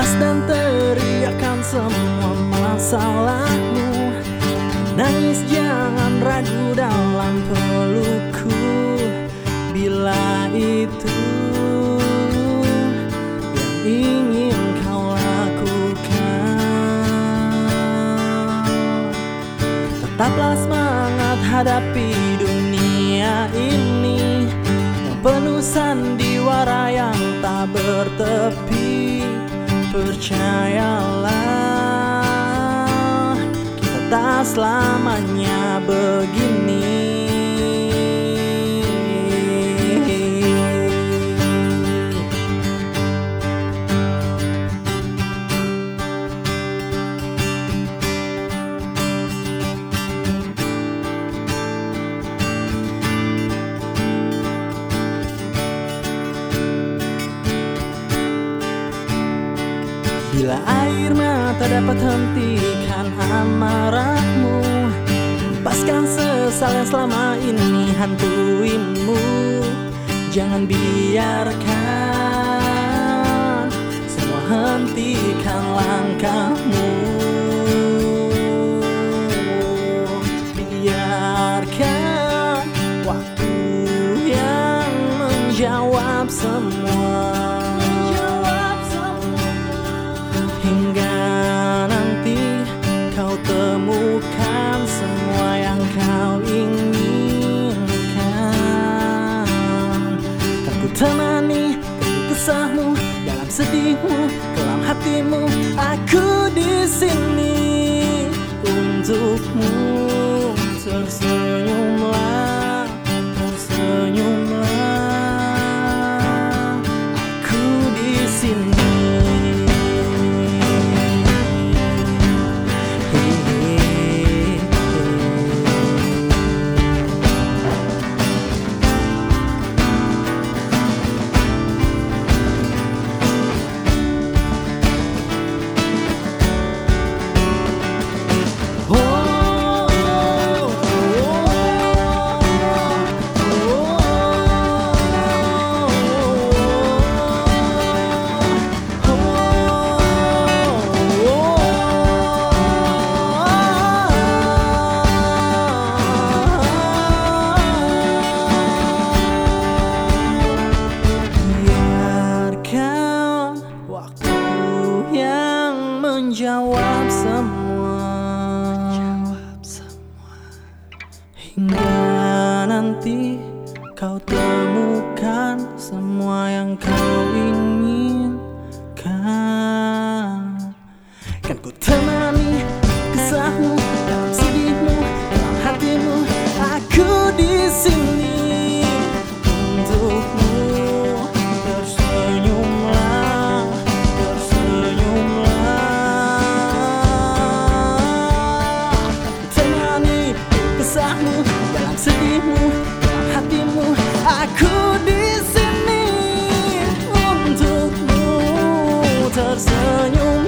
Lepas dan teriakan semua masalahmu. Nangis jangan ragu dalam pelukku Bila itu yang ingin kau lakukan. Tetaplah semangat hadapi dunia ini. Yang penuh sandiwara yang tak bertepi. Percayalah kita tak selamanya begini Bila air mata dapat hentikan amarahmu Lepaskan sesal yang selama ini hantuimu Jangan biarkan semua hentikan langkahmu. Biarkan waktu yang menjawab semua sedihmu, kelam hatimu Aku menjawab semua, menjawab semua. Hingga nanti kau temukan semua yang kau inginkan Kan ku temukan deritamu dalam sedihmu dalam hatimu. Aku di sini untukmu tersenyum.